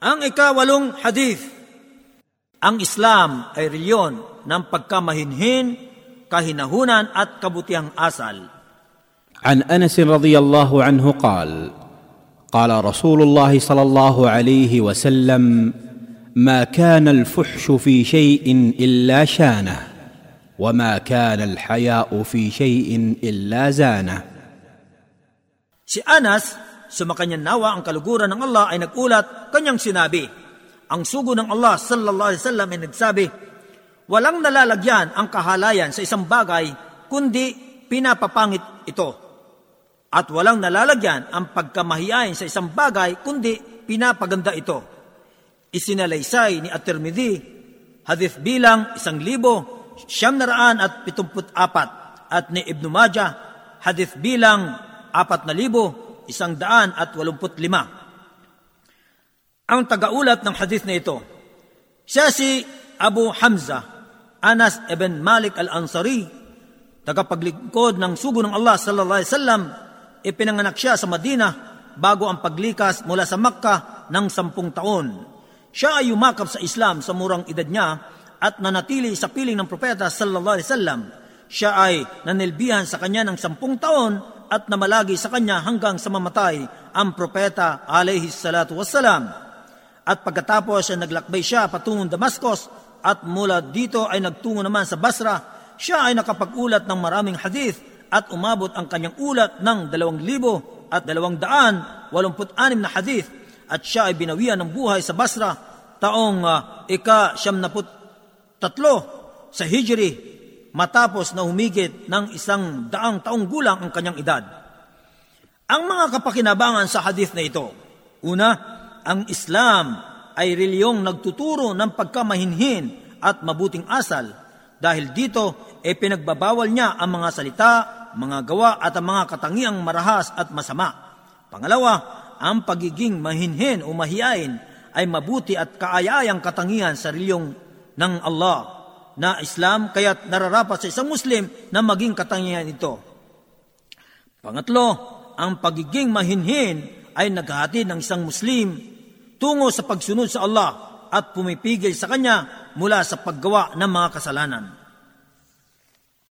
Ang ikawalong hadith, ang Islam ay reliyon ng pagkamahinhin, kahinahunan at kabutiang asal. عن انس رضي الله عنه قال قال رسول الله صلى الله عليه وسلم ما كان الفحش في شيء الا شانه وما كان الحياء في شيء الا زانه Si Anas, sumakanyan nawa ang kaluguran ng Allah ay nagulat, kanyang sinabi, ang sugo ng Allah sallallahu alaihi wasallam ay nagsabi, walang nalalagyan ang kahalayan sa isang bagay, kundi pinapapangit ito. At walang nalalagyan ang pagkamahiyain sa isang bagay, kundi pinapaganda ito. Isinalaysay ni At-Tirmidhi, hadith bilang isang libo, siyam na raan at pitumput apat, at ni Ibn Majah, hadith bilang apat na libo, isang daan at walumput lima. Ang tagaulat ng hadith na ito, siya si Abu Hamza, Anas ibn Malik al-Ansari, tagapaglingkod ng sugo ng Allah sallallahu alaihi wasallam, ipinanganak siya sa Madina bago ang paglikas mula sa Makkah ng sampung taon. Siya ay yumakap sa Islam sa murang edad niya at nanatili sa piling ng propeta sallallahu alaihi wasallam. Siya ay nanilbihan sa kanya ng sampung taon at namalagi sa kanya hanggang sa mamatay ang propeta alaihi salatu wassalam. At pagkatapos ay naglakbay siya patungong Damascus at mula dito ay nagtungo naman sa Basra, siya ay nakapag-ulat ng maraming hadith at umabot ang kanyang ulat ng dalawang libo at dalawang daan, walumput anim na hadith at siya ay binawian ng buhay sa Basra taong uh, ika siyam naput tatlo sa Hijri matapos na humigit ng isang daang taong gulang ang kanyang edad. Ang mga kapakinabangan sa hadith na ito, una, ang Islam ay reliyong nagtuturo ng pagkamahinhin at mabuting asal dahil dito e pinagbabawal niya ang mga salita, mga gawa at ang mga katangiang marahas at masama. Pangalawa, ang pagiging mahinhin o mahiyain ay mabuti at kaayayang katangian sa reliyong ng Allah na Islam kaya't nararapat sa isang Muslim na maging katangian ito. Pangatlo, ang pagiging mahinhin ay naghahatid ng isang Muslim tungo sa pagsunod sa Allah at pumipigil sa Kanya mula sa paggawa ng mga kasalanan.